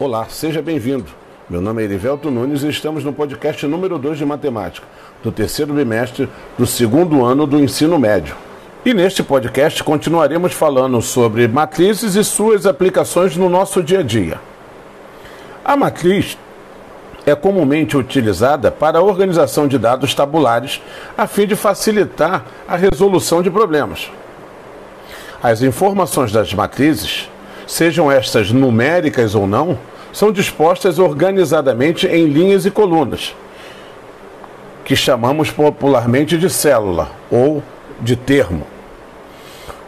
Olá, seja bem-vindo. Meu nome é Erivelto Nunes e estamos no podcast número 2 de matemática, do terceiro bimestre do segundo ano do ensino médio. E neste podcast continuaremos falando sobre matrizes e suas aplicações no nosso dia a dia. A matriz é comumente utilizada para a organização de dados tabulares a fim de facilitar a resolução de problemas. As informações das matrizes, sejam estas numéricas ou não, são dispostas organizadamente em linhas e colunas, que chamamos popularmente de célula ou de termo.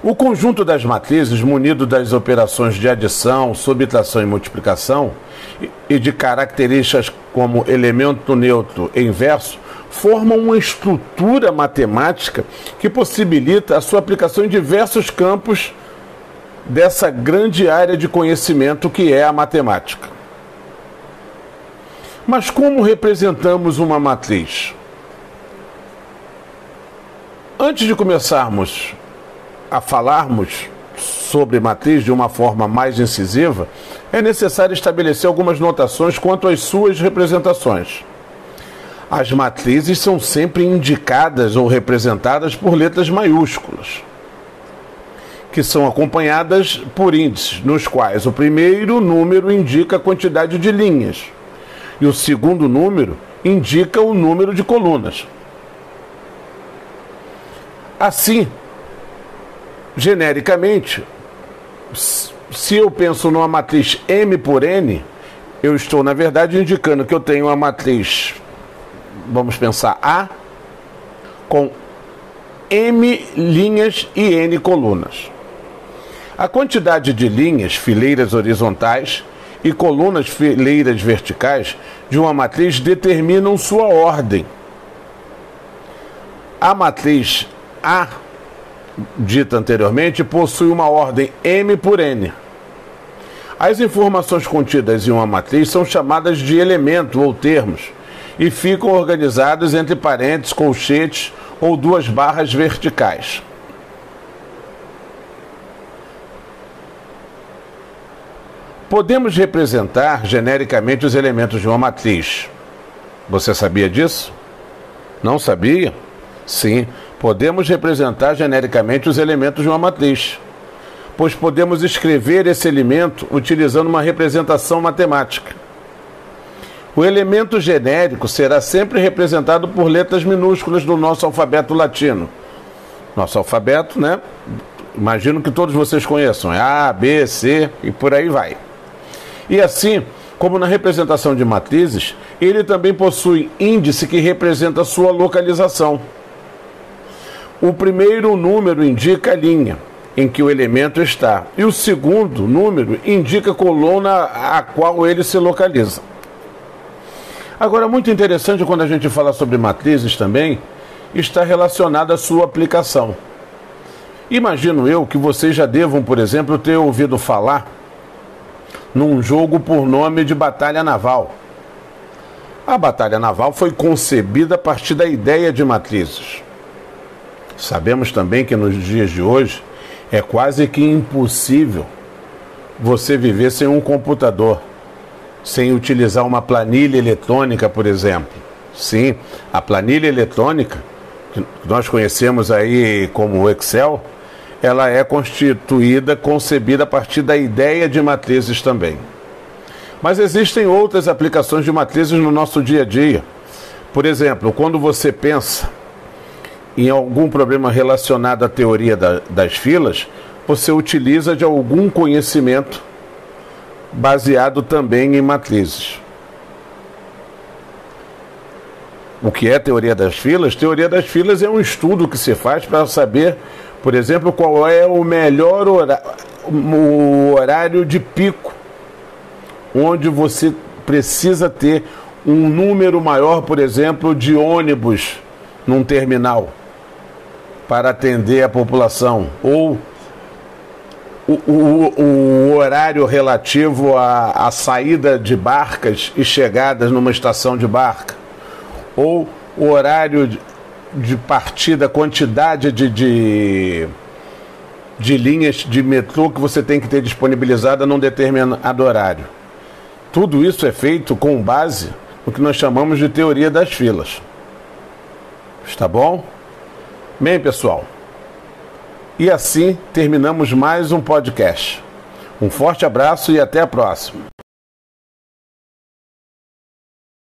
O conjunto das matrizes, munido das operações de adição, subtração e multiplicação, e de características como elemento neutro e inverso, formam uma estrutura matemática que possibilita a sua aplicação em diversos campos dessa grande área de conhecimento que é a matemática. Mas como representamos uma matriz? Antes de começarmos a falarmos sobre matriz de uma forma mais incisiva, é necessário estabelecer algumas notações quanto às suas representações. As matrizes são sempre indicadas ou representadas por letras maiúsculas, que são acompanhadas por índices, nos quais o primeiro número indica a quantidade de linhas e o segundo número indica o número de colunas. Assim, genericamente, se eu penso numa matriz M por N, eu estou, na verdade, indicando que eu tenho uma matriz, vamos pensar, A, com M linhas e N colunas. A quantidade de linhas, fileiras horizontais e colunas, fileiras verticais de uma matriz determinam sua ordem. A matriz A dita anteriormente, possui uma ordem M por N. As informações contidas em uma matriz são chamadas de elemento ou termos e ficam organizadas entre parênteses, colchetes ou duas barras verticais. Podemos representar genericamente os elementos de uma matriz. Você sabia disso? Não sabia? Sim, podemos representar genericamente os elementos de uma matriz, pois podemos escrever esse elemento utilizando uma representação matemática. O elemento genérico será sempre representado por letras minúsculas do nosso alfabeto latino. Nosso alfabeto, né? Imagino que todos vocês conheçam. É A, B, C e por aí vai. E assim, como na representação de matrizes, ele também possui índice que representa sua localização. O primeiro número indica a linha em que o elemento está, e o segundo número indica a coluna a qual ele se localiza. Agora, muito interessante quando a gente fala sobre matrizes também, está relacionada à sua aplicação. Imagino eu que vocês já devam, por exemplo, ter ouvido falar num jogo por nome de Batalha Naval. A Batalha Naval foi concebida a partir da ideia de matrizes. Sabemos também que nos dias de hoje é quase que impossível você viver sem um computador, sem utilizar uma planilha eletrônica, por exemplo. Sim, a planilha eletrônica, que nós conhecemos aí como Excel, ela é constituída, concebida a partir da ideia de matrizes também. Mas existem outras aplicações de matrizes no nosso dia a dia. Por exemplo, quando você pensa em algum problema relacionado à teoria da, das filas, você utiliza de algum conhecimento baseado também em matrizes. O que é teoria das filas? Teoria das filas é um estudo que se faz para saber, por exemplo, qual é o melhor horário, o horário de pico, onde você precisa ter um número maior, por exemplo, de ônibus num terminal para atender a população, ou o, o, o horário relativo à, à, saída de barcas e chegadas numa estação de barca, ou o horário de, partida, quantidade de, de, de linhas de metrô que você tem que ter disponibilizada num determinado horário. Tudo isso é feito com base no que nós chamamos de teoria das filas. Está bom? Bem, pessoal. E assim terminamos mais um podcast. Um forte abraço e até a próxima.